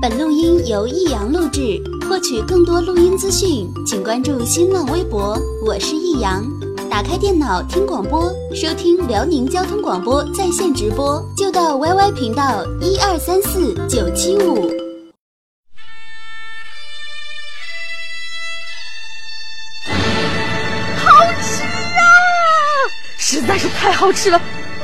本录音由易阳录制。获取更多录音资讯，请关注新浪微博。我是易阳。打开电脑听广播，收听辽宁交通广播在线直播，就到 YY 频道一二三四九七五。好吃啊！实在是太好吃了。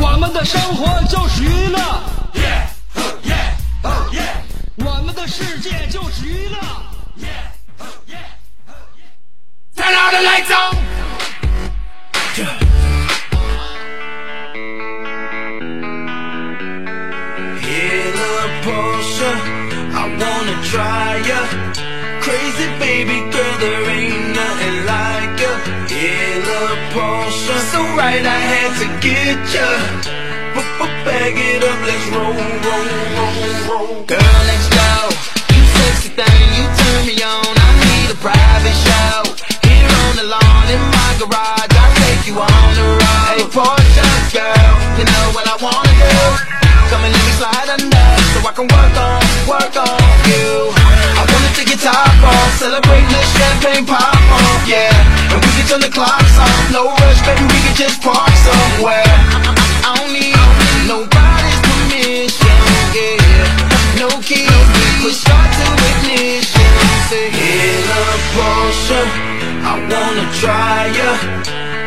我们的生活就是娱乐，我们的世界就是娱乐。Turn out the lights on. Hear the Porsche, I wanna try ya. Crazy baby girl, there ain't nothing like ya. Porsche, so right I had to get ya. Bag it up, let's roll, roll, roll, roll. Girl next door, you sexy thing, you turn me on. I need a private show. Here on the lawn in my garage, I'll take you on the road. Hey Porsche girl, you know what I wanna do. Come and let me slide under, so I can work on, work on you. I wanna take your top off, celebrate the champagne pop off, yeah. And we can turn the clocks off, no rush, baby, we can just park somewhere. I, don't need nobody's permission, yeah. No key, push start to ignition. Porsche, I wanna try ya.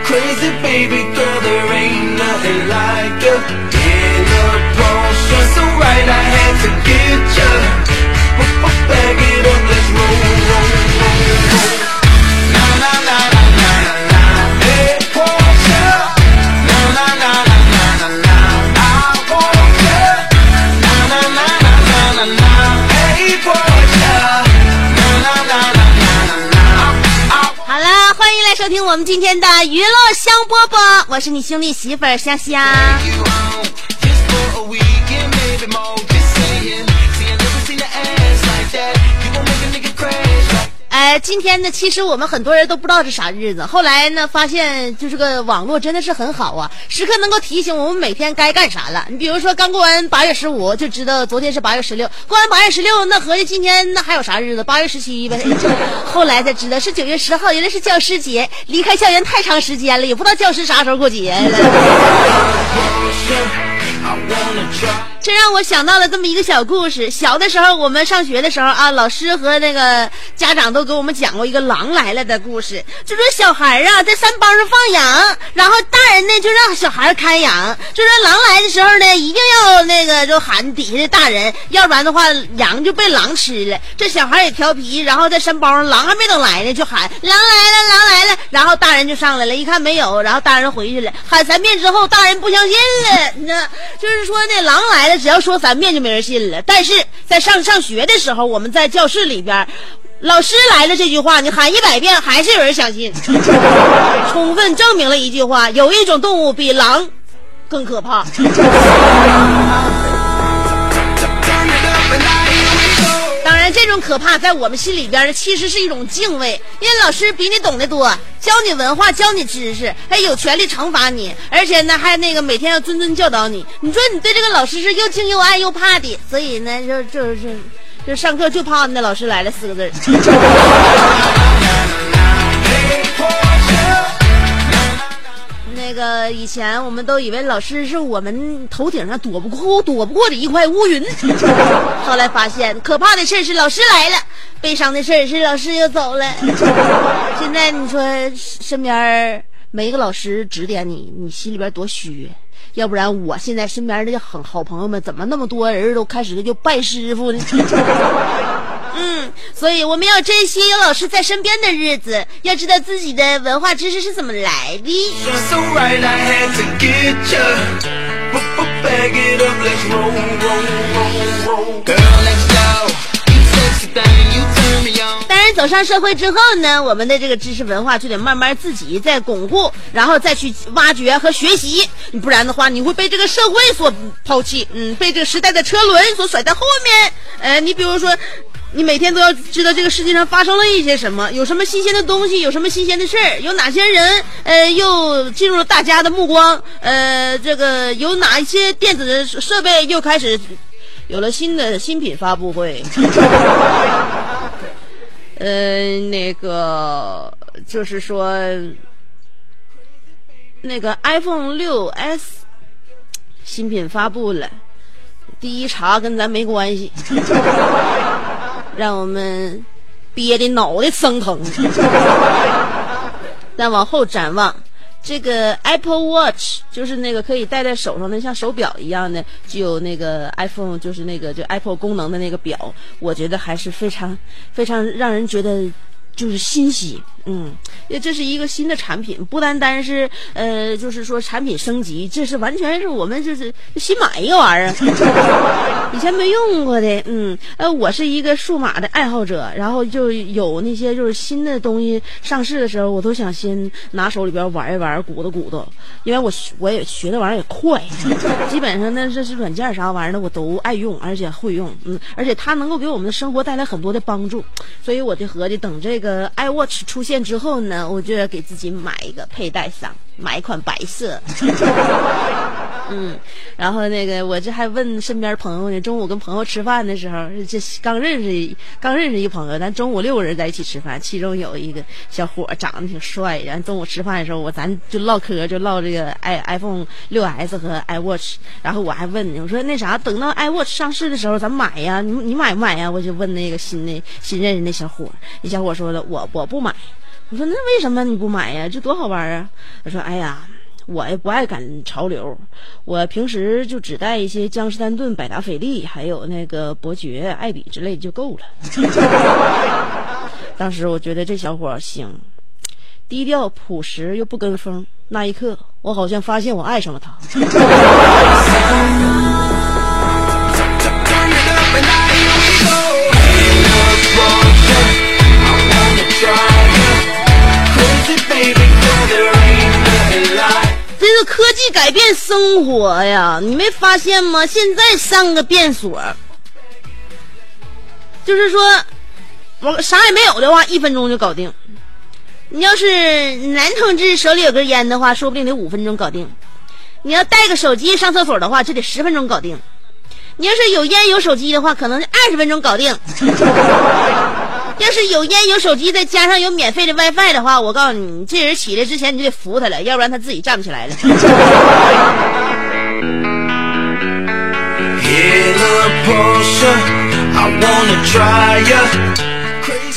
Crazy baby girl, there ain't nothing like ya. Hey, love Porsche, so right I had to get ya. Bag it up, let's roll, roll, roll, roll. 听我们今天的娱乐香饽饽，我是你兄弟媳妇香香。今天呢，其实我们很多人都不知道是啥日子。后来呢，发现就这个网络真的是很好啊，时刻能够提醒我们每天该干啥了。你比如说，刚过完八月十五，就知道昨天是八月十六。过完八月十六，那合计今天那还有啥日子？八月十七呗。后来才知道是九月十号，原来是教师节。离开校园太长时间了，也不知道教师啥时候过节。这让我想到了这么一个小故事。小的时候，我们上学的时候啊，老师和那个家长都给我们讲过一个狼来了的故事。就说小孩啊在山帮上放羊，然后大人呢就让小孩看羊。就说狼来的时候呢，一定要那个就喊底下的大人，要不然的话羊就被狼吃了。这小孩也调皮，然后在山包上，狼还没等来呢，就喊狼来了，狼来了。然后大人就上来了，一看没有，然后大人回去了，喊三遍之后，大人不相信了。那就是说呢，狼来了，只要说三遍就没人信了。但是在上上学的时候，我们在教室里边。老师来了这句话，你喊一百遍还是有人相信，充分证明了一句话：有一种动物比狼更可怕。种可怕在我们心里边呢，其实是一种敬畏，因为老师比你懂得多，教你文化，教你知识，还有权利惩罚你，而且呢，还那个每天要谆谆教导你。你说你对这个老师是又敬又爱又怕的，所以呢，就就就就上课就怕那老师来了四个字。那个以前我们都以为老师是我们头顶上躲不过躲不过的一块乌云，后来发现可怕的事是老师来了，悲伤的事是老师又走了。现在你说身边没一个老师指点你，你心里边多虚。要不然我现在身边的好好朋友们，怎么那么多人都开始就拜师傅呢？嗯，所以我们要珍惜有老师在身边的日子，要知道自己的文化知识是怎么来的。当然，走上社会之后呢，我们的这个知识文化就得慢慢自己再巩固，然后再去挖掘和学习，不然的话，你会被这个社会所抛弃，嗯，被这个时代的车轮所甩在后面。呃，你比如说。你每天都要知道这个世界上发生了一些什么，有什么新鲜的东西，有什么新鲜的事儿，有哪些人，呃，又进入了大家的目光，呃，这个有哪一些电子设备又开始有了新的新品发布会。呃，那个就是说，那个 iPhone 六 S 新品发布了，第一茬跟咱没关系，让我们憋的脑袋生疼。再往后展望，这个 Apple Watch 就是那个可以戴在手上的，像手表一样的，具有那个 iPhone 就是那个就 Apple 功能的那个表，我觉得还是非常非常让人觉得就是欣喜。嗯，这是一个新的产品，不单单是呃，就是说产品升级，这是完全是我们就是新买一个玩意儿，以前没用过的。嗯，呃，我是一个数码的爱好者，然后就有那些就是新的东西上市的时候，我都想先拿手里边玩一玩，鼓捣鼓捣，因为我我也学的玩意儿也快，基本上那这是软件啥玩意儿的我都爱用，而且会用。嗯，而且它能够给我们的生活带来很多的帮助，所以我就合计等这个呃 iWatch 出现之后呢，我就要给自己买一个佩戴上，买一款白色。嗯，然后那个我这还问身边朋友呢，中午跟朋友吃饭的时候，这刚认识刚认识一朋友，咱中午六个人在一起吃饭，其中有一个小伙长得挺帅，然后中午吃饭的时候，我咱就唠嗑，就唠这个 i iPhone 六 S 和 iWatch，然后我还问我说那啥，等到 iWatch 上市的时候咱买呀，你你买不买呀？我就问那个新的新认识那小伙，那小伙说了我我不买，我说那为什么你不买呀？这多好玩啊！他说哎呀。我也不爱赶潮流，我平时就只带一些江诗丹顿、百达翡丽，还有那个伯爵、爱彼之类的就够了。当时我觉得这小伙行，低调朴实又不跟风。那一刻，我好像发现我爱上了他。生活呀，你没发现吗？现在上个便所，就是说，我啥也没有的话，一分钟就搞定。你要是男同志手里有根烟的话，说不定得五分钟搞定。你要带个手机上厕所的话，就得十分钟搞定。你要是有烟有手机的话，可能二十分钟搞定。要是有烟有手机，再加上有免费的 WiFi 的话，我告诉你，这人起来之前你就得扶他了，要不然他自己站不起来了。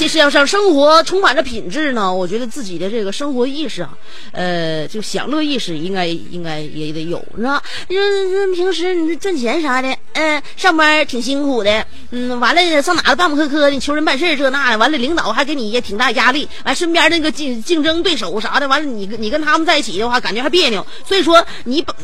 其实要让生活充满着品质呢，我觉得自己的这个生活意识啊，呃，就享乐意识应该应该也得有，是吧？你说那平时你赚钱啥的，嗯、上班挺辛苦的，嗯，完了上哪都办不磕磕的，求人办事儿这那的，完了领导还给你也挺大压力，完身边那个竞竞争对手啥的，完了你跟你跟他们在一起的话，感觉还别扭，所以说你把。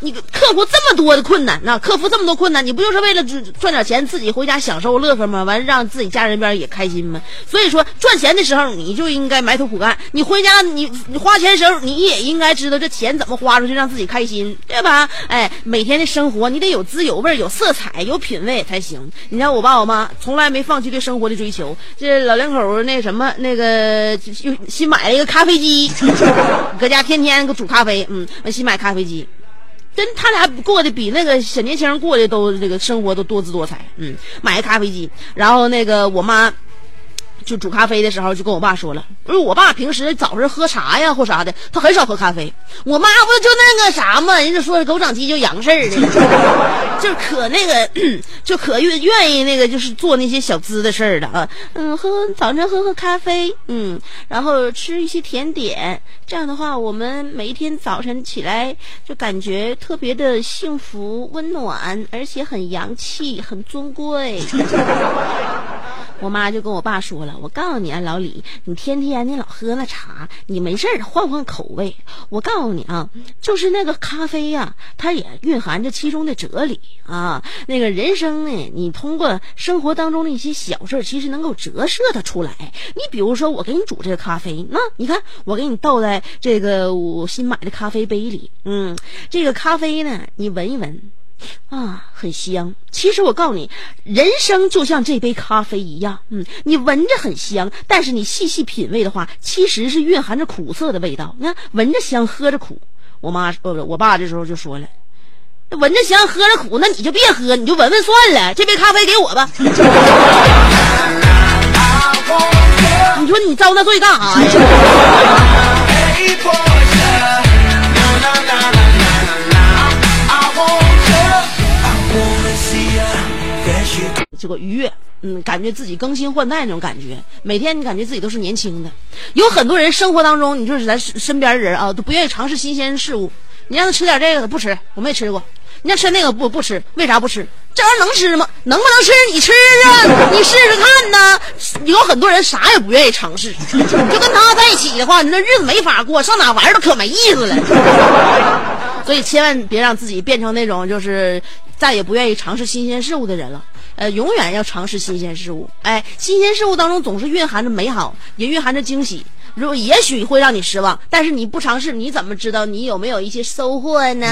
你克服这么多的困难，那克服这么多困难，你不就是为了赚点钱，自己回家享受乐呵吗？完让自己家人边也开心吗？所以说赚钱的时候你就应该埋头苦干，你回家你你花钱的时候你也应该知道这钱怎么花出去，让自己开心，对吧？哎，每天的生活你得有滋有味、有色彩、有品味才行。你看我爸我妈从来没放弃对生活的追求，这老两口那什么那个又新买了一个咖啡机，搁家天天给煮咖啡，嗯，新买咖啡机。真他俩过得比那个小年轻过的都这个生活都多姿多彩。嗯，买个咖啡机，然后那个我妈就煮咖啡的时候就跟我爸说了，因为我爸平时早上喝茶呀或啥的，他很少喝咖啡。我妈不就那个啥嘛，人家说狗长鸡就洋事儿的，就可那个 就可愿愿意那个就是做那些小资的事儿了啊。嗯，喝早晨喝喝咖啡，嗯，然后吃一些甜点，这样的话，我们每一天早晨起来就感觉特别的幸福、温暖，而且很洋气、很尊贵。我妈就跟我爸说了，我告诉你啊，老李，你天天的老喝那茶，你没事儿换换口味。我告诉你啊，就是那个咖啡呀、它也蕴含着其中的哲理啊。那个人生呢，你通过生活当中的一些小事，其实能够折射它出来。你比如说，我给你煮这个咖啡，那你看我给你倒在这个我新买的咖啡杯里，嗯，这个咖啡呢，你闻一闻。啊，很香。其实我告诉你，人生就像这杯咖啡一样，嗯，你闻着很香，但是你细细品味的话，其实是蕴含着苦涩的味道。你看，闻着香，喝着苦。我妈不不，我爸这时候就说了，闻着香，喝着苦，那你就别喝，你就闻闻算了。这杯咖啡给我吧。你说你遭那罪干啥呀？这个愉悦，嗯，感觉自己更新换代那种感觉，每天你感觉自己都是年轻的。有很多人生活当中，你就是咱身身边人啊，都不愿意尝试新鲜事物。你让他吃点这个，他不吃，我没吃过。你让吃那个不不吃，为啥不吃？这玩意儿能吃吗？能不能吃？你吃啊，你试试看呢。有很多人啥也不愿意尝试，就跟他在一起的话，你那日子没法过，上哪玩都可没意思了。所以千万别让自己变成那种就是再也不愿意尝试新鲜事物的人了。呃，永远要尝试新鲜事物。哎，新鲜事物当中总是蕴含着美好，也蕴含着惊喜。如果也许会让你失望，但是你不尝试，你怎么知道你有没有一些收获呢？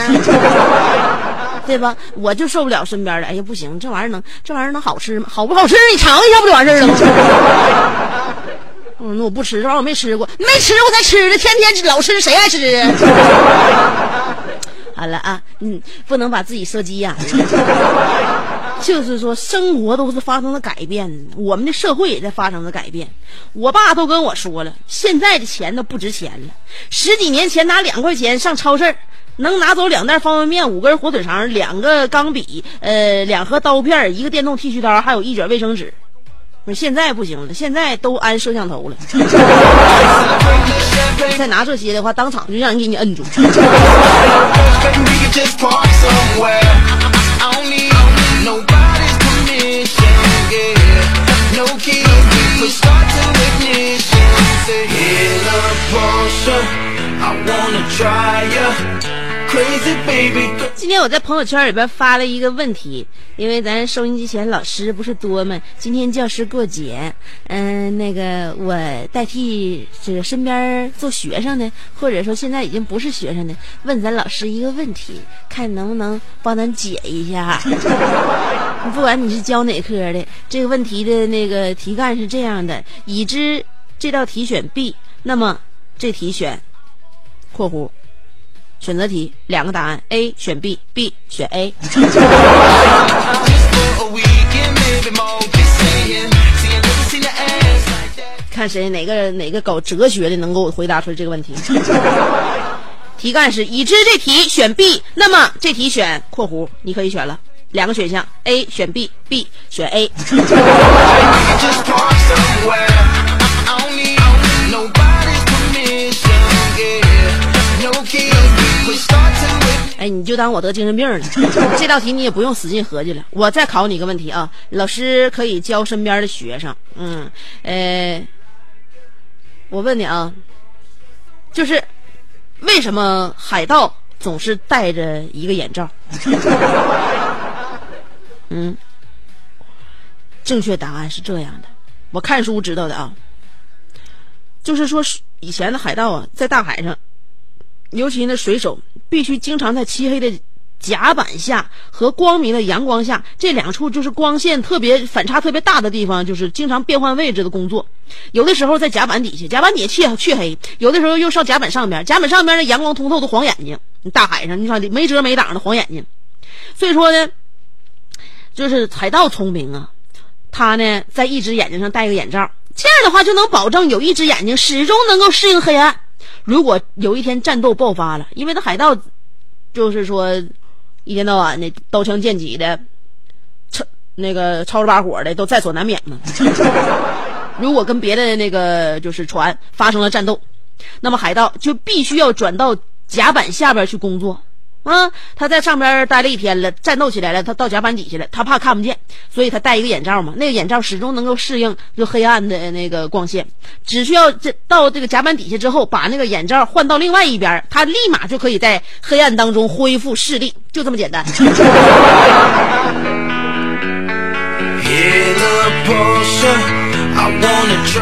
对吧？我就受不了身边的，哎呀，不行，这玩意儿能，这玩意儿能好吃吗？好不好吃？你尝一下不就完事儿了吗？嗯，那我不吃，这玩意儿我没吃过，没吃过才吃的，天天老吃，谁爱吃啊？好了啊，嗯，不能把自己射急眼了。就是说，生活都是发生了改变，我们的社会也在发生着改变。我爸都跟我说了，现在的钱都不值钱了。十几年前拿两块钱上超市能拿走两袋方便面、五根火腿肠、两个钢笔、呃两盒刀片、一个电动剃须刀，还有一卷卫生纸。现在不行了，现在都安摄像头了。再拿这些的话，当场就让人给你摁住。今天我在朋友圈里边发了一个问题，因为咱收音机前老师不是多吗？今天教师过节，嗯、那个我代替这个身边做学生的，或者说现在已经不是学生的，问咱老师一个问题，看能不能帮咱解一下。不管你是教哪科的，这个问题的那个题干是这样的：已知这道题选 B，那么这题选（括弧）选择题两个答案，A 选 B，B 选 A。看谁哪个哪个搞哲学的能够回答出来这个问题。题干是已知这题选 B，那么这题选（括弧）你可以选了，两个选项，A 选 B，B 选 A。哎，你就当我得精神病了。这道题你也不用使劲合计了。我再考你一个问题啊，老师可以教身边的学生。嗯，呃，我问你啊，就是为什么海盗总是戴着一个眼罩？嗯，正确答案是这样的，我看书知道的啊，就是说以前的海盗啊，在大海上。尤其那水手必须经常在漆黑的甲板下和光明的阳光下这两处就是光线特别反差特别大的地方，就是经常变换位置的工作。有的时候在甲板底下，甲板底下黢黢黑；有的时候又上甲板上边，甲板上边的阳光通透的黄眼睛。大海上你看没遮没挡的黄眼睛，所以说呢，就是海盗聪明啊，他呢在一只眼睛上戴个眼罩，这样的话就能保证有一只眼睛始终能够适应黑暗。如果有一天战斗爆发了，因为那海盗就是说一天到晚的刀枪剑戟的，操那个吵着把火的都在所难免嘛。如果跟别的那个就是船发生了战斗，那么海盗就必须要转到甲板下边去工作。啊，他在上边待了一天了，战斗起来了，他到甲板底下了，他怕看不见，所以他戴一个眼罩嘛，那个眼罩始终能够适应就黑暗的那个光线，只需要这到这个甲板底下之后，把那个眼罩换到另外一边，他立马就可以在黑暗当中恢复视力，就这么简单。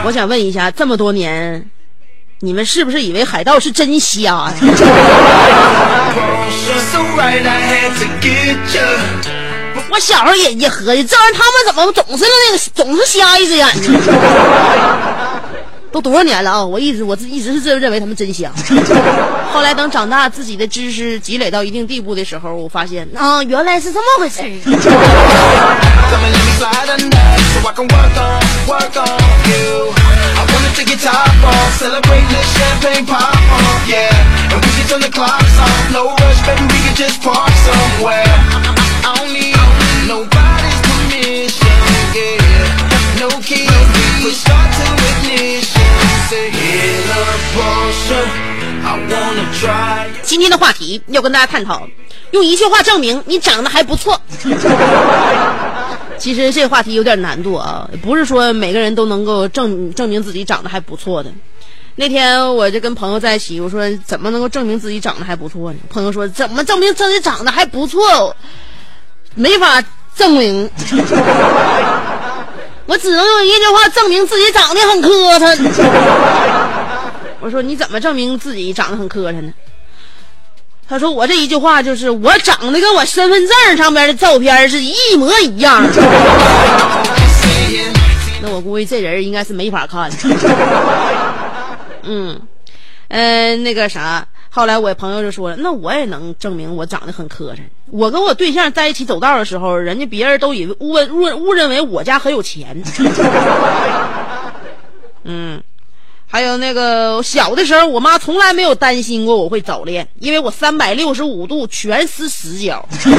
我想问一下，这么多年，你们是不是以为海盗是真瞎呀. 我小时候也也合计，这玩意儿他们怎么总是那个总是瞎一只眼呢？都多少年了啊！我一直我自一直是这么认为他们真瞎。后来等长大，自己的知识积累到一定地步的时候，我发现啊，原来是这么回事儿。Top off Celebrate the champagne pop off, yeah And we can turn the clocks off No rush, baby, we can just park somewhere. I don't need nobody's permission, yeah. No keys, push start to ignition. Say, in a Porsche, I wanna try. 今天的话题要跟大家探讨，用一句话证明你长得还不错。其实这话题有点难度啊，不是说每个人都能够证证明自己长得还不错的。那天我就跟朋友在一起，我说怎么能够证明自己长得还不错呢？朋友说怎么证明自己长得还不错？没法证明，我只能用一句话证明自己长得很磕碜。我说你怎么证明自己长得很磕碜呢？他说我这一句话就是我长得跟我身份证上边的照片是一模一样。那我估计这人应该是没法看。嗯，呃，那个啥，后来我朋友就说了，那我也能证明我长得很磕碜。我跟我对象在一起走道的时候，人家别人都以为误误误认为我家很有钱。嗯。还有那个小的时候，我妈从来没有担心过我会早恋，因为我三百六十五度全是死角，I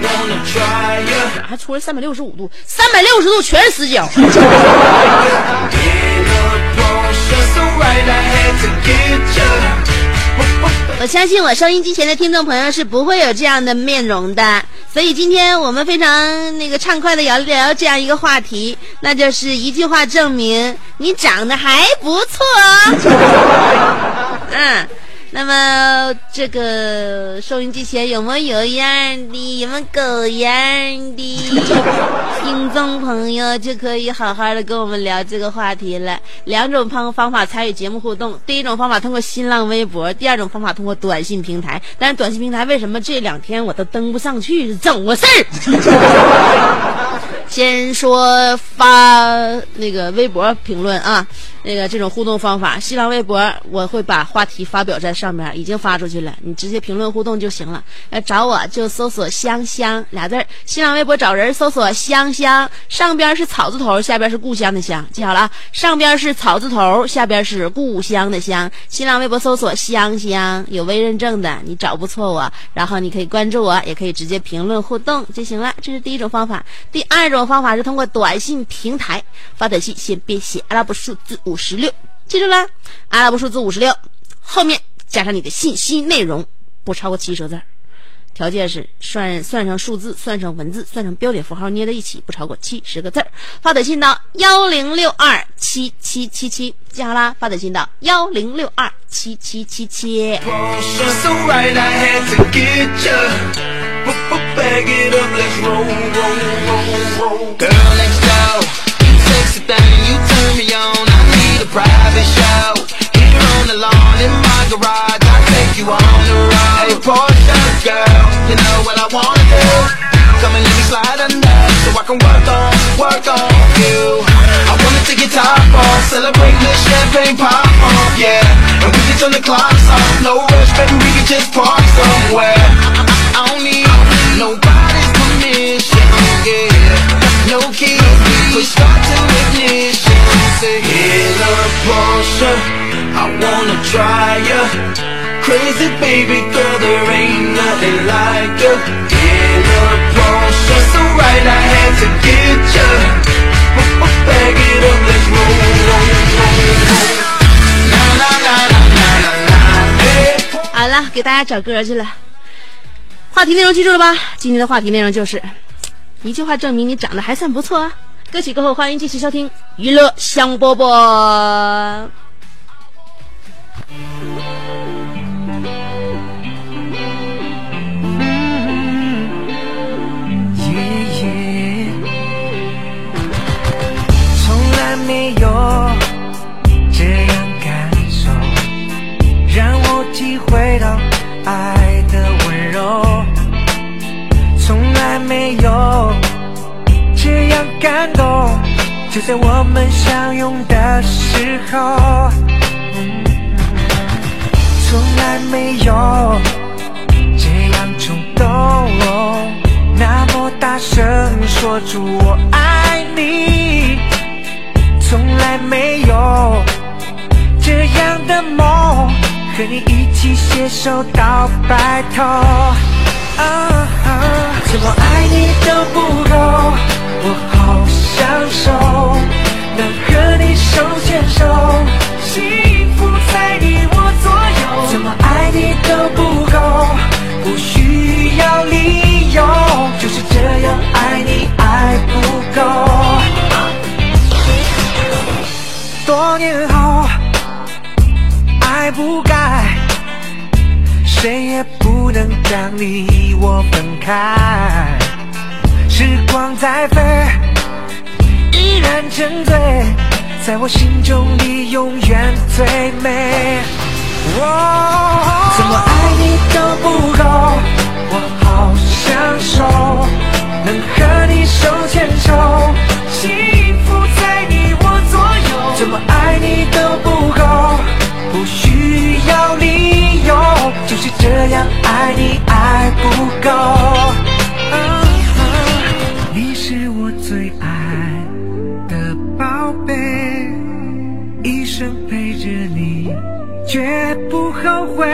wanna try you. 还出来三百六十五度，三百六十度全是死角。我相信我收音机前的听众朋友是不会有这样的面容的，所以今天我们非常那个畅快的聊聊这样一个话题，那就是一句话证明你长得还不错。嗯，那么这个收音机前有没有样的，有没有狗样的 听众朋友，就可以好好的跟我们聊这个话题了。两种方方法参与节目互动，第一种方法通过新浪微博，第二种方法通过短信平台。但是短信平台为什么这两天我都登不上去，是怎么回事儿？先说发那个微博评论啊，那个这种互动方法，新浪微博我会把话题发表在上面，已经发出去了，你直接评论互动就行了。要找我就搜索“香香”俩字儿，新浪微博找人搜索“香香”，上边是草字头，下边是故乡的乡，记好了啊，上边是草字头，下边是故乡的乡。新浪微博搜索“香香”，有微认证的，你找不错我，然后你可以关注我，也可以直接评论互动就行了。这是第一种方法。第二种种方法是通过短信平台发短信，先编写阿拉伯数字五十六，记住了，阿拉伯数字五十六，后面加上你的信息内容，不超过七十个字儿。条件是算算上数字，算上文字，算上标点符号捏在一起，不超过七十个字儿。发短信到幺零六二七七七七，记好啦，发短信到幺零六二七七七七。Bag it up, let's roll, roll, roll, roll. Girl next door, you sexy thing, you turn me on. I need a private show. Here on the lawn in my garage, I take you on the road. Hey, Porsche girl, you know what I wanna do. Come and let me slide under, so I can work on, work on you. I wanna take your top off, celebrate the champagne pop off, yeah. And we can turn the clocks off, no rush, baby, we can just park somewhere. I, I, I don't need nobody's permission, yeah. No keys, push start to ignition. Say, in a Porsche, I wanna try ya. Crazy baby girl, there ain't nothing like ya. In a Porsche, so right, I had to get ya. Bag it up, let's roll, roll, roll, roll. Na na na na na na na, hey. 好了，给大家找歌去了。 话题内容记住了吧？今天的话题内容就是，一句话证明你长得还算不错啊。歌曲过后，欢迎继续收听娱乐香饽饽。从来没有这样感受，让我体会到没有这样感动，就在我们相拥的时候。从来没有这样冲动，那么大声说出我爱你。从来没有这样的梦，和你一起携手到白头。啊怎么爱你都不够，我好享受，能和你手牵手，幸福在你我左右。怎么爱你都不够，不需要理由，就是这样爱你爱不够。多年后，爱不该，谁也不能将你我分开。时光在飞，依然沉醉，在我心中你永远最美。哦，怎么爱你都不够，我好享受，能和你手牵手，幸福在你我左右。怎么爱你都不够，不需要理由，就是这样爱你爱不够。你是我最爱的宝贝，一生陪着你，绝不后悔。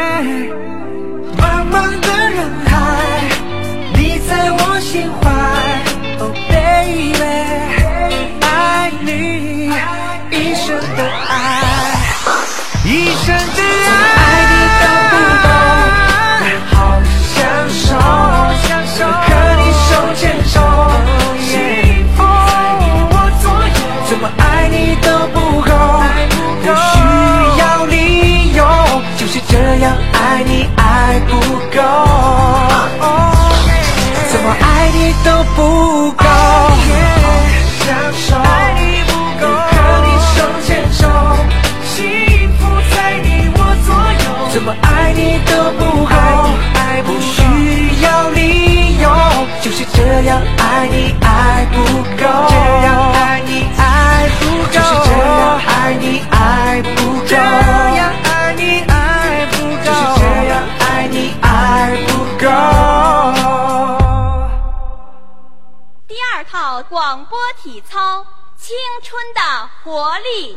的活力》。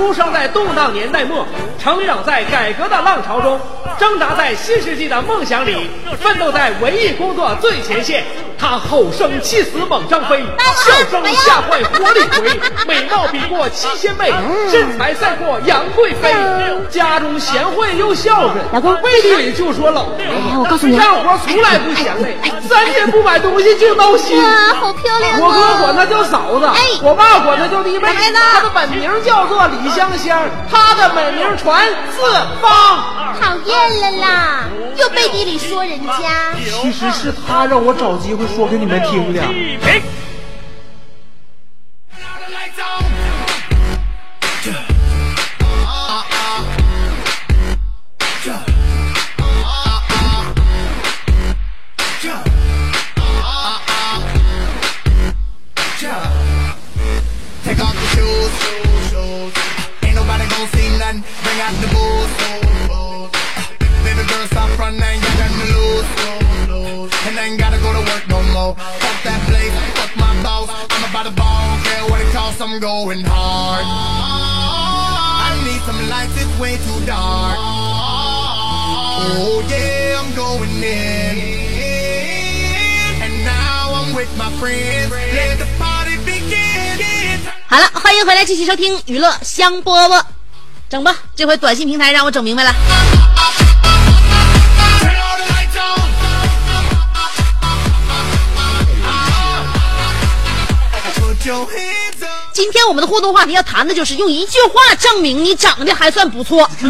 出生在动荡年代末，成长在改革的浪潮中，挣扎在新世纪的梦想里，奋斗在文艺工作最前线。他吼声气死猛张飞，笑声吓坏活李逵，美貌比过七仙妹，身材赛过杨贵妃。家中贤惠又孝顺，老公背地里就说老婆。哎我告诉你干活从来不嫌累，三天不买东西就闹心。哇，好漂亮我哥管她叫嫂子，哎我爸管她叫弟妹，她的本名叫做李香香，她的美名传四方。讨厌了啦，又背地里说人家。其实是他让我找机会说给你们听的。哎 low. Fuck that place, fuck my boss. I'm about to ball, care what it costs, I'm going hard. I need some lights, it's way too dark. Oh yeah, I'm going in. And now I'm with my friends. Let the party begin. 好了，欢迎回来继续收听娱乐香饽饽。整吧，这回短信平台让我整明白了。今天我们的互动话题要谈的就是用一句话证明你长得还算不错。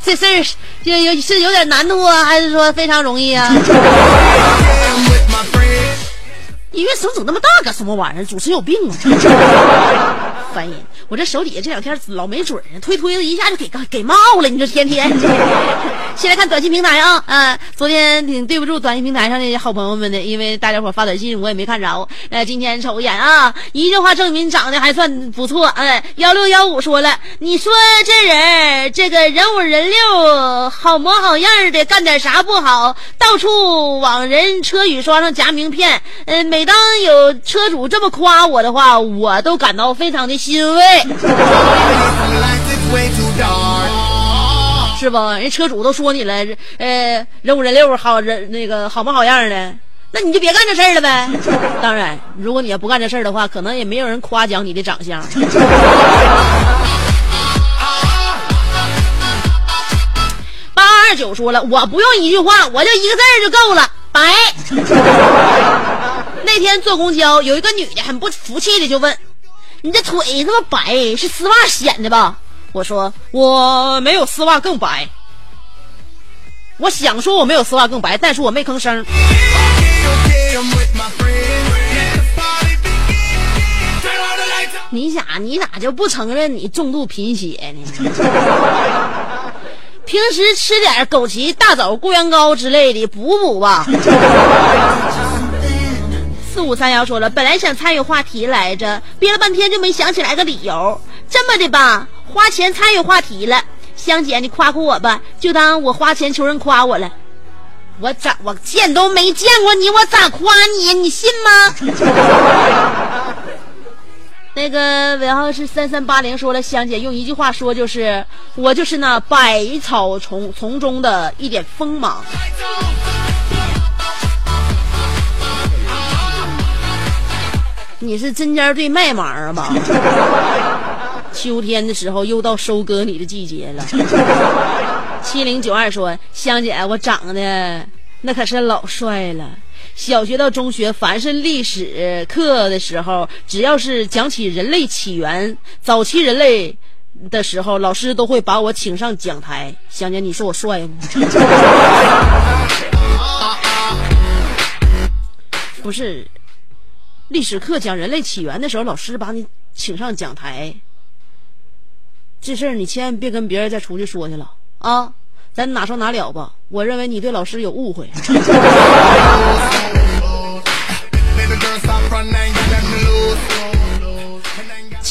这事儿是有是有点难度啊，还是说非常容易啊？音乐声整那么大干什么玩意儿？主持有病啊！烦人！我这手底下这两天老没准儿，推推的一下就给给冒了。你说天天。先来看短信平台啊，啊，昨天挺对不住短信平台上的好朋友们的，因为大家伙发短信我也没看着。呃，今天瞅一眼啊，一句话证明长得还算不错。哎，幺六幺五说了，你说这人这个人五人六，好模好样的，干点啥不好，到处往人车雨刷上夹名片。嗯、每当有车主这么夸我的话，我都感到非常的欣慰。是不？人车主都说你了，呃，人五人六，好人那个好模好样的，那你就别干这事儿了呗。当然，如果你要不干这事儿的话，可能也没有人夸奖你的长相。八二九说了，我不用一句话，我就一个字就够了，白。那天坐公交，有一个女的很不服气的就问：“你这腿这么白，是丝袜显的吧？”我说：“我没有丝袜更白。”我想说我没有丝袜更白，但是我没吭声。你咋你咋就不承认你重度贫血呢？平时吃点枸杞、大枣、固元膏之类的补补吧。四五三幺说了，本来想参与话题来着，憋了半天就没想起来个理由。这么的吧，花钱参与话题了，香姐你夸夸我吧，就当我花钱求人夸我了。我咋我见都没见过你，我咋夸你？你信吗？那个尾号是三三八零说了，香姐用一句话说就是，我就是那百草丛丛中的一点锋芒。你是针尖对麦芒儿吧？秋天的时候又到收割你的季节了。七零九二说，香姐，我长得那可是老帅了。小学到中学，凡是历史课的时候，只要是讲起人类起源、早期人类的时候，老师都会把我请上讲台。香姐，你说我帅吗？不是，历史课讲人类起源的时候，老师把你请上讲台，这事儿你千万别跟别人再出去说去了啊！咱哪说哪了吧。我认为你对老师有误会。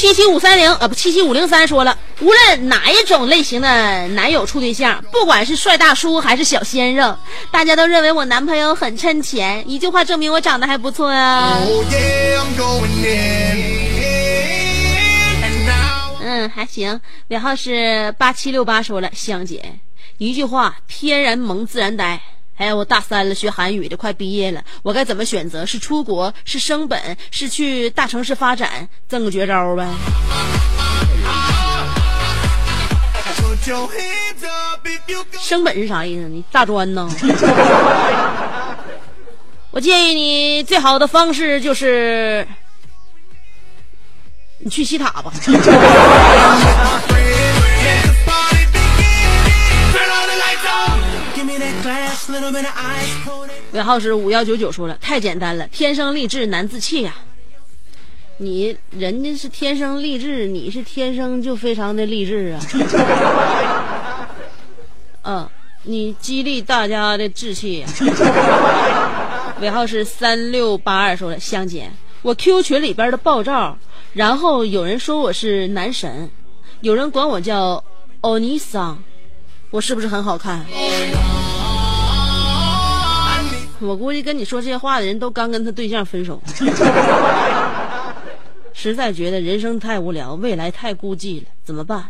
七七五三零啊不七七五零三说了，无论哪一种类型的男友处对象，不管是帅大叔还是小鲜肉，大家都认为我男朋友很趁钱。一句话证明我长得还不错啊。嗯，还行。尾号是八七六八说了，香姐，一句话，天然萌，自然呆。哎，我大三了，学韩语的，快毕业了，我该怎么选择？是出国，是升本，是去大城市发展？赠个绝招呗。升本是啥意思？你大专呢？我建议你最好的方式就是，你去西塔吧。号是五幺九九说了，太简单了，天生丽质难自弃呀、你人家是天生丽质，你是天生就非常的励志啊。嗯，你激励大家的志气呀、尾号是三六八二说了，香姐，我 Q 群里边的爆照，然后有人说我是男神，有人管我叫欧尼桑，我是不是很好看？我估计跟你说这些话的人都刚跟他对象分手，实在觉得人生太无聊，未来太孤寂了，怎么办？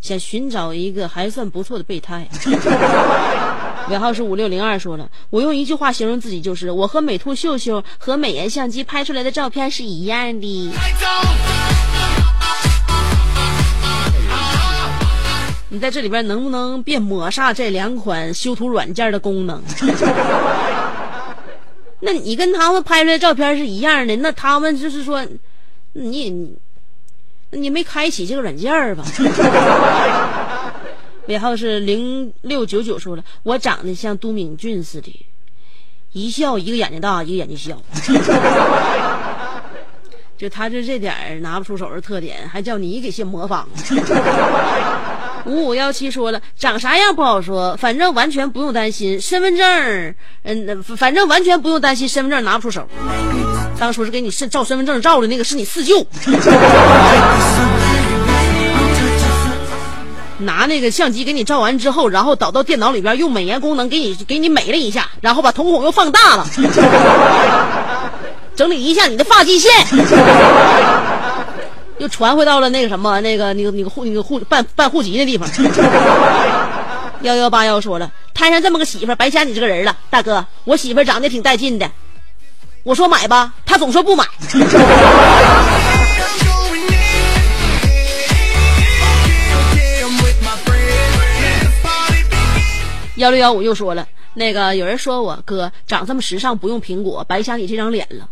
想寻找一个还算不错的备胎。尾号是五六零二说了，我用一句话形容自己就是，我和美图秀秀和美颜相机拍出来的照片是一样的。你在这里边能不能别抹煞这两款修图软件的功能？那你跟他们拍出来照片是一样的，那他们就是说，你你你没开启这个软件吧？尾号是零六九九说了，我长得像都敏俊似的，一笑一个眼睛大，一个眼睛小。就他就这点拿不出手的特点，还叫你给些模仿。五五幺七说了，长啥样不好说，反正完全不用担心身份证，嗯，反正完全不用担心身份证拿不出手。当初是给你身照身份证照的那个是你四舅，拿那个相机给你照完之后，然后导到电脑里边，用美颜功能给你给你美了一下，然后把瞳孔又放大了，整理一下你的发际线。又传回到了那个什么，那个那个那个户那个户办办户籍那地方。幺幺八幺说了，摊上这么个媳妇儿，白瞎你这个人了，大哥，我媳妇儿长得挺带劲的。我说买吧，他总说不买。幺六幺五又说了，那个有人说我哥长这么时尚，不用苹果，白瞎你这张脸了。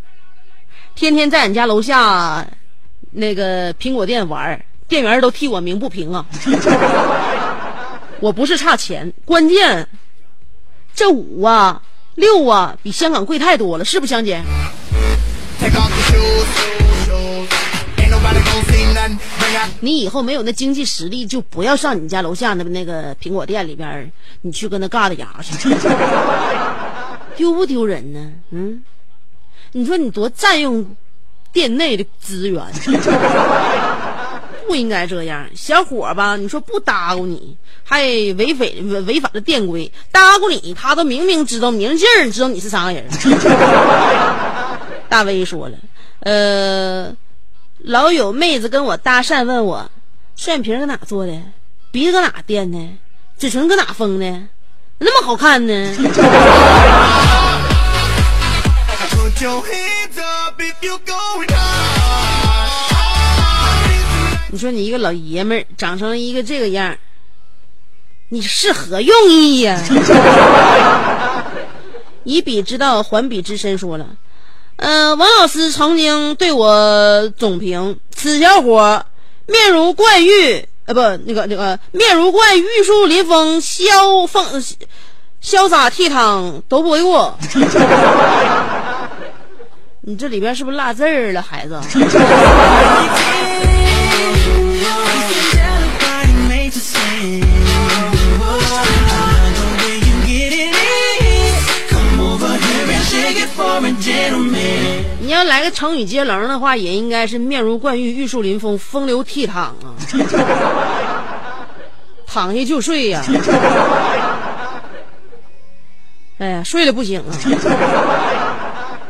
天天在俺家楼下。那个苹果店玩，店员都替我鸣不平啊！我不是差钱，关键这五啊六啊比香港贵太多了，是不香姐？你以后没有那经济实力，就不要上你家楼下那那个苹果店里边，你去跟他尬的牙去，丢不丢人呢？嗯，你说你多占用。店内的资源不应该这样，小伙吧？你说不搭咕你，还违反违违反了店规，搭咕你，他都明明知道明镜知道你是啥人。大威说了，呃，老有妹子跟我搭讪，问我，双眼皮搁哪做的？鼻子搁哪垫的？嘴唇搁哪封的？那么好看呢？你说你一个老爷们儿长成一个这个样你是何用意呀？以彼之道还彼之身，说了，嗯，王老师曾经对我总评：此小伙面如冠玉，呃，不，那个那个面如冠玉树临风，潇风潇洒倜傥都不为过。你这里边是不是落字儿了，孩子？你要来个成语接龙的话，也应该是面如冠玉，玉树临风，风流倜傥啊！躺下就睡呀！哎呀，睡了不行啊！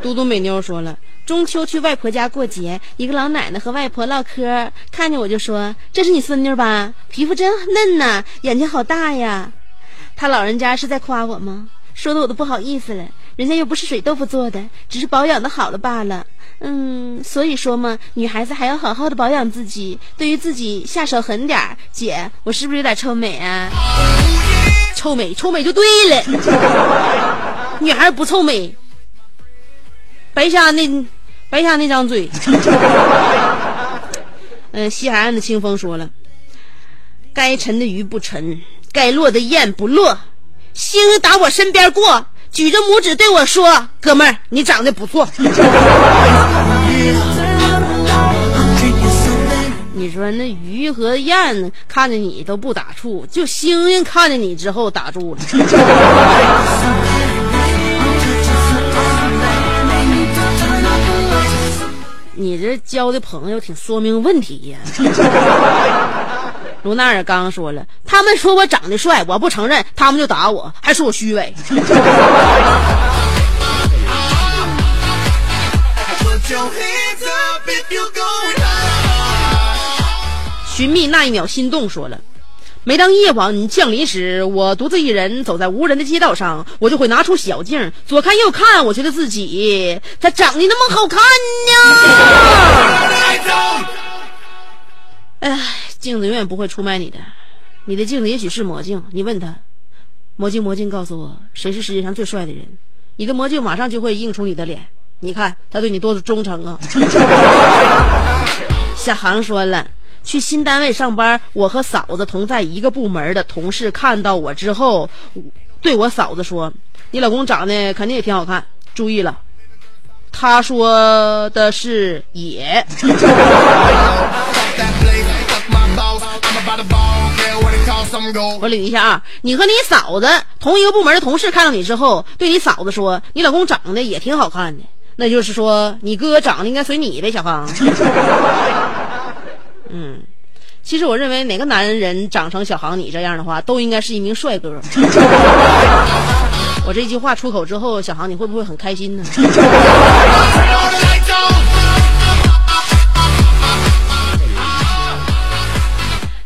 嘟嘟美妞说了，中秋去外婆家过节，一个老奶奶和外婆唠嗑，看见我就说：“这是你孙女吧？皮肤真嫩呐，眼睛好大呀。”她老人家是在夸我吗？说的我都不好意思了，人家又不是水豆腐做的，只是保养的好了罢了。嗯，所以说嘛，女孩子还要好好的保养自己，对于自己下手狠点儿。姐，我是不是有点臭美啊？臭美，臭美就对了。女孩不臭美。白瞎那，白瞎那张嘴。嗯，西海岸的清风说了：“该沉的鱼不沉，该落的雁不落。星星打我身边过，举着拇指对我说：‘哥们儿，你长得不错。’你说那鱼和雁看着你都不打怵，就星星看见你之后打住了。”你这交的朋友挺说明问题呀。卢纳尔刚说了，他们说我长得帅，我不承认，他们就打我，还说我虚伪。寻觅那一秒心动说了。每当夜晚降临时，我独自一人走在无人的街道上，我就会拿出小镜，左看右看，我觉得自己咋长得那么好看呢？哎，镜子永远不会出卖你的，你的镜子也许是魔镜，你问他，魔镜魔镜告诉我谁是世界上最帅的人，你的魔镜马上就会映出你的脸。你看他对你多忠诚啊！小航说了，去新单位上班，我和嫂子同在一个部门的同事看到我之后，对我嫂子说：“你老公长得肯定也挺好看。”注意了，他说的是也。我捋一下啊，你和你嫂子同一个部门的同事看到你之后，对你嫂子说：“你老公长得也挺好看的。”那就是说，你哥长得应该随你呗，小芳。嗯，其实我认为哪个男人长成小航你这样的话，都应该是一名帅哥。我这句话出口之后，小航你会不会很开心呢.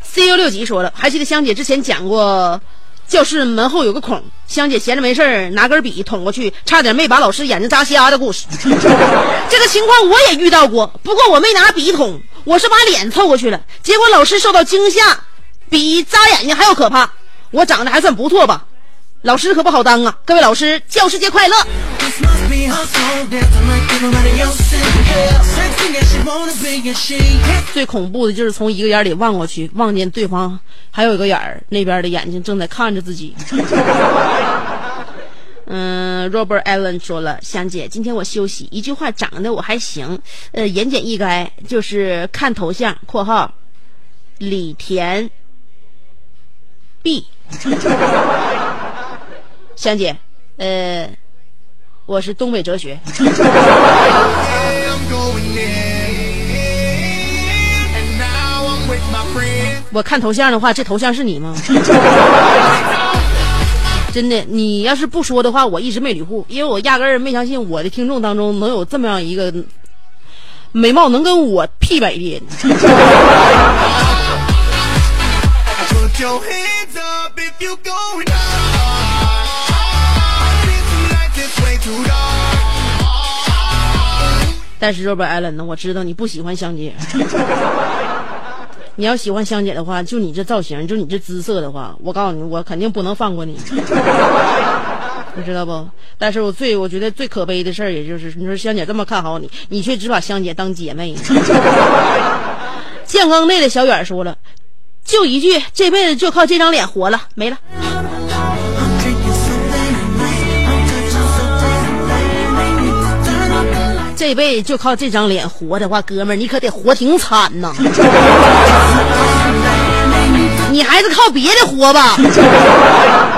C U 六级说了，还记得香姐之前讲过，教室门后有个孔，香姐闲着没事拿根笔捅过去，差点没把老师眼睛扎瞎的故事。这个情况我也遇到过，不过我没拿笔捅，我是把脸凑过去了，结果老师受到惊吓，比扎眼睛还要可怕。我长得还算不错吧？老师可不好当啊！各位老师，教师节快乐！最恐怖的就是从一个眼里望过去，望见对方还有一个眼儿，那边的眼睛正在看着自己。嗯，Robert Allen 说了，香姐，今天我休息，一句话长得我还行，呃，言简意赅，就是看头像（括号李田 B）。香姐，呃，我是东北哲学。I'm going in. And now I'm with my friends. 我看头像的话，这头像是你吗？真的，你要是不说的话，我一直没捋户，因为我压根儿没相信我的听众当中能有这么样一个美貌能跟我媲美的人。但是 Robert Allen 呢，我知道你不喜欢香姐。你要喜欢香姐的话，就你这造型，就你这姿色的话，我告诉你，我肯定不能放过你，你知道不？但是我最我觉得最可悲的事儿，也就是你说香姐这么看好你，你却只把香姐当姐妹。健康内的小远说了，就一句，这辈子就靠这张脸活了，没了。这辈子就靠这张脸活的话，哥们儿，你可得活挺惨呐！你还是靠别的活吧。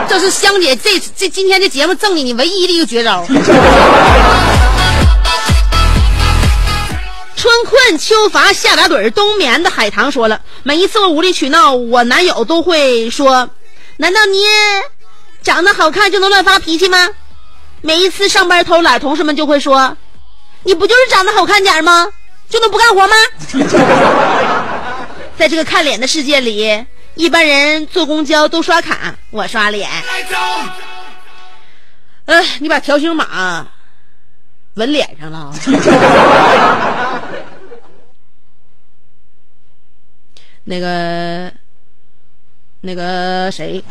这是香姐这这今天这节目赠给你唯一的一个绝招。春困秋乏夏打盹儿冬眠的海棠说了，每一次我无理取闹，我男友都会说：“难道你长得好看就能乱发脾气吗？”每一次上班偷懒，同事们就会说：“你不就是长得好看点儿吗？就能不干活吗？” 在这个看脸的世界里，一般人坐公交都刷卡，我刷脸。呃，你把条形码纹脸上了啊。那个，那个谁，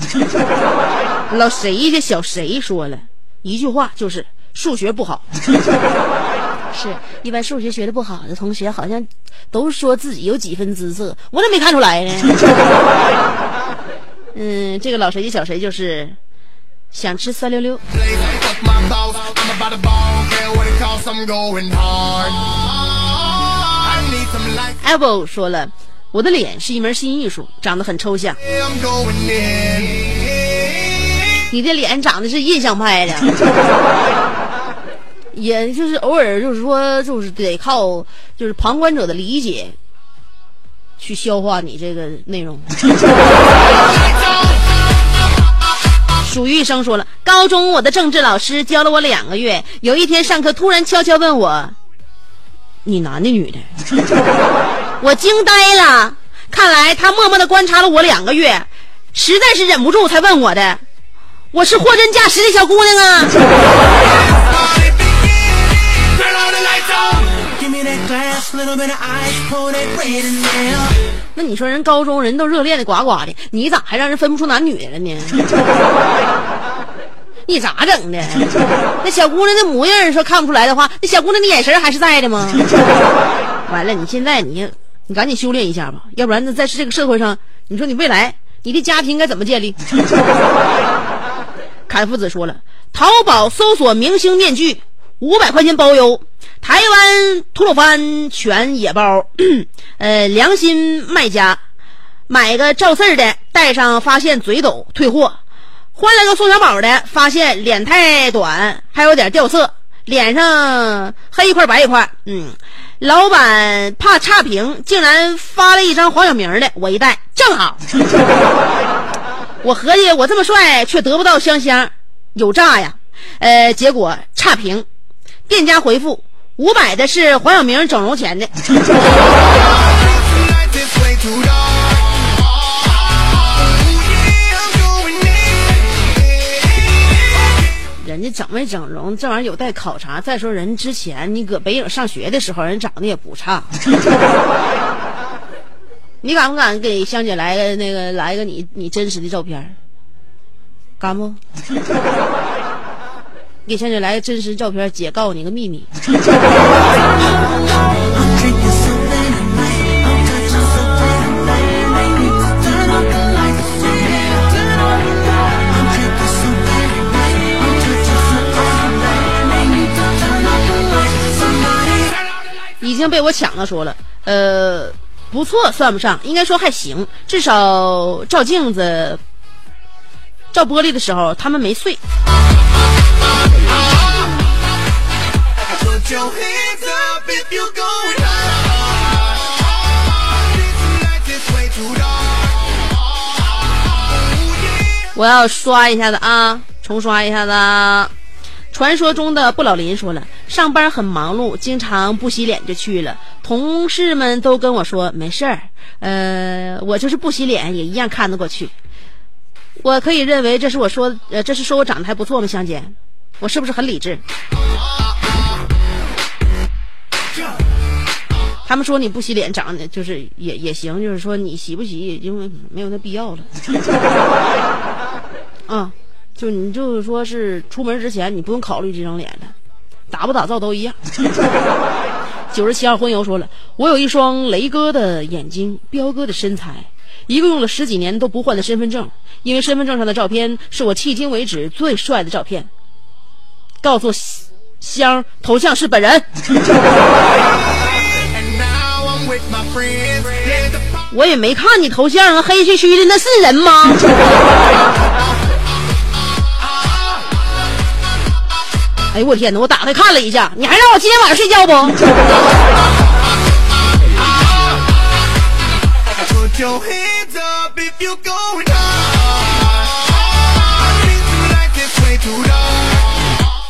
老谁家小谁说了一句话，就是数学不好。是一般数学学的不好的同学，好像都说自己有几分姿色，我咋没看出来呢？嗯，这个老谁就小谁就是想吃酸溜溜。Apple 说了，我的脸是一门新艺术，长得很抽象。你的脸长得是印象派的。也就是偶尔就是说，就是得靠就是旁观者的理解去消化你这个内容。属于一生说了，高中我的政治老师教了我两个月，有一天上课突然悄悄问我：“你男的女的？” 我惊呆了，看来他默默的观察了我两个月，实在是忍不住才问我的。我是货真价实的小姑娘啊！那你说人高中人都热恋的呱呱的，你咋还让人分不出男女来了呢？你咋整的？那小姑娘的模样说看不出来的话，那小姑娘的眼神还是在的吗？完了，你现在你你赶紧修炼一下吧，要不然呢，在这个社会上，你说你未来你的家庭该怎么建立？凯夫子说了，淘宝搜索明星面具，五百块钱包邮。台湾吐鲁番全野包，呃，良心卖家，买个赵四的，戴上发现嘴抖，退货。换了个宋小宝的，发现脸太短，还有点掉色，脸上黑一块白一块。嗯，老板怕差评，竟然发了一张黄晓明的，我一戴正好。我合计我这么帅，却得不到香香，有诈呀。呃，结果差评，店家回复五百的是黄晓明整容前的。人家整没整容，这玩意儿有待考察。再说人之前你搁北影上学的时候，人长得也不差。你敢不敢给香姐来个那个来个你你真实的照片？敢不？给倩姐来个真实照片，姐告诉你个秘密。已经被我抢了，说了，呃，不错，算不上，应该说还行，至少照镜子、照玻璃的时候，他们没碎。我要刷一下子啊，重刷一下子。传说中的不老林说了，上班很忙碌，经常不洗脸就去了。同事们都跟我说没事儿，呃，我就是不洗脸也一样看得过去。我可以认为这是我说，呃，这是说我长得还不错吗？香姐，我是不是很理智？他们说你不洗脸长得就是也也行，就是说你洗不洗，因为没有那必要了。啊，就你就是说是出门之前你不用考虑这张脸了，打不打造都一样。九十七号婚友说了，我有一双雷哥的眼睛，彪哥的身材，一个用了十几年都不换的身份证，因为身份证上的照片是我迄今为止最帅的照片。告诉香头像是本人我也没看你头像啊，黑黢黢的那是人吗？哎呦我天哪！我打开看了一下，你还让我今天晚上睡觉不？Put your hands up if you're going high. Tonight this way too dark.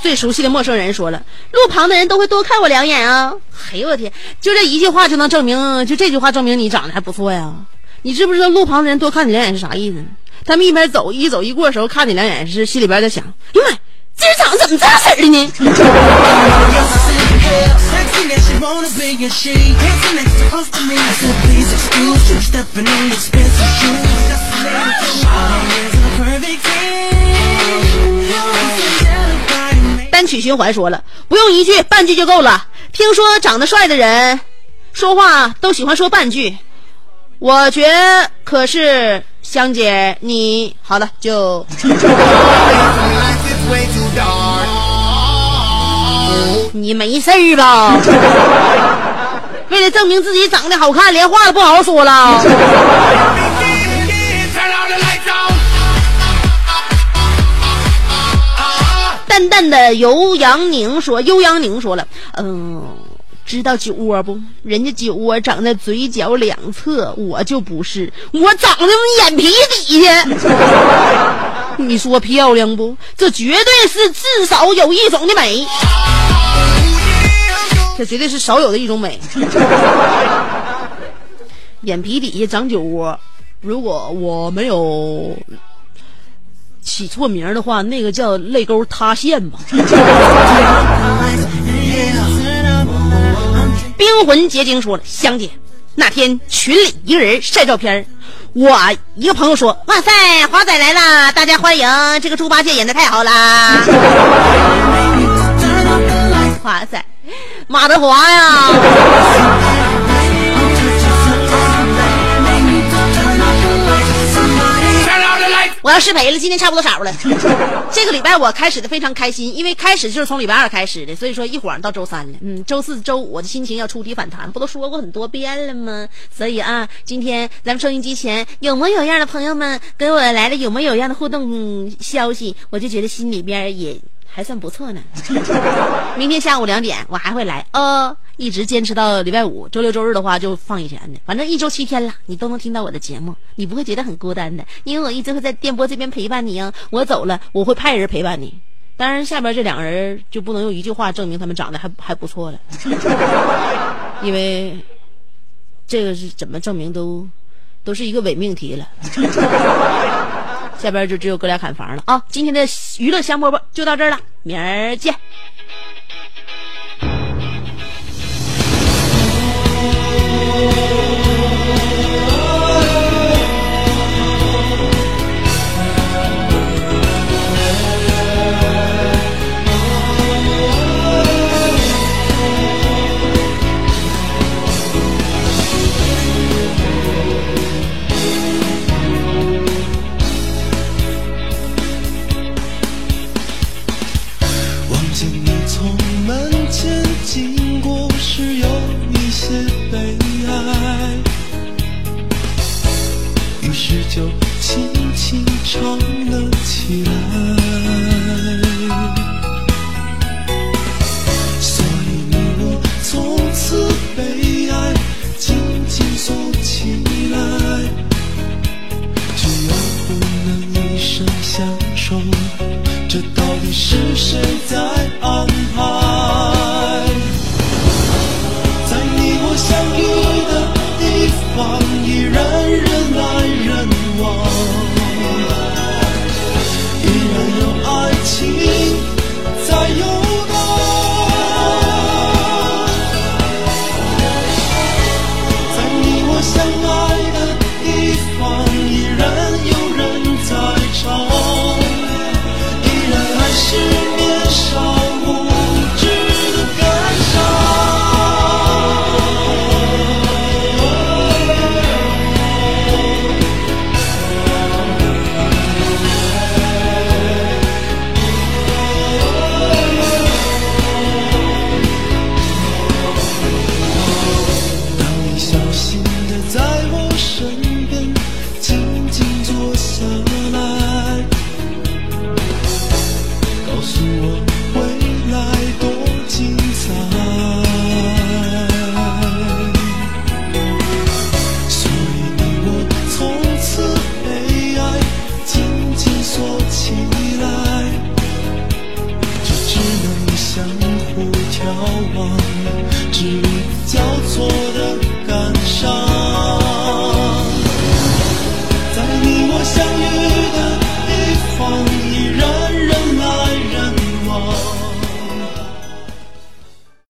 最熟悉的陌生人说了，路旁的人都会多看我两眼啊！哎呦我天，就这一句话就能证明，就这句话证明你长得还不错呀！你知不知道路旁的人多看你两眼是啥意思？他们一边走一走一过的时候看你两眼，是心里边在想：哎呀妈，这人长得怎么这色儿的呢？单曲循环说了，不用一句半句就够了。听说长得帅的人说话都喜欢说半句，我觉可是香姐你好了就你没事儿吧？为了证明自己长得好看，连话都不好好说了。淡淡的尤阳宁说，尤阳宁说了，嗯、知道酒窝不？人家酒窝长在嘴角两侧，我就不是，我长在眼皮底下。你说漂亮不？这绝对是至少有一种的美，这绝对是少有的一种美。眼皮底下长酒窝，如果我没有起错名儿的话，那个叫泪沟塌陷吧。冰魂结晶说了，香姐，那天群里一个人晒照片我一个朋友说：“哇塞，华仔来啦！大家欢迎！这个猪八戒演的太好啦！” 华仔，马德华呀！我要失陪了，今天差不多少了。这个礼拜我开始的非常开心，因为开始就是从礼拜二开始的，所以说一晃到周三了。嗯，周四周五我的心情要触底反弹，不都说过很多遍了吗？所以啊，今天咱们收音机前有模有样的朋友们给我来了有模有样的互动消息，我就觉得心里边也还算不错呢。明天下午两点我还会来哦，一直坚持到礼拜五，周六周日的话就放以前的，反正一周七天了，你都能听到我的节目，你不会觉得很孤单的，因为我一直会在电波这边陪伴你啊。我走了，我会派人陪伴你。当然，下边这两个人就不能用一句话证明他们长得还还不错了，因为这个是怎么证明都都是一个伪命题了。下边就只有哥俩砍房了啊！今天的娱乐香饽饽就到这儿了，明儿见。唱了起来，所以你我从此被爱紧紧锁起来，却又不能一生相守。这到底是谁？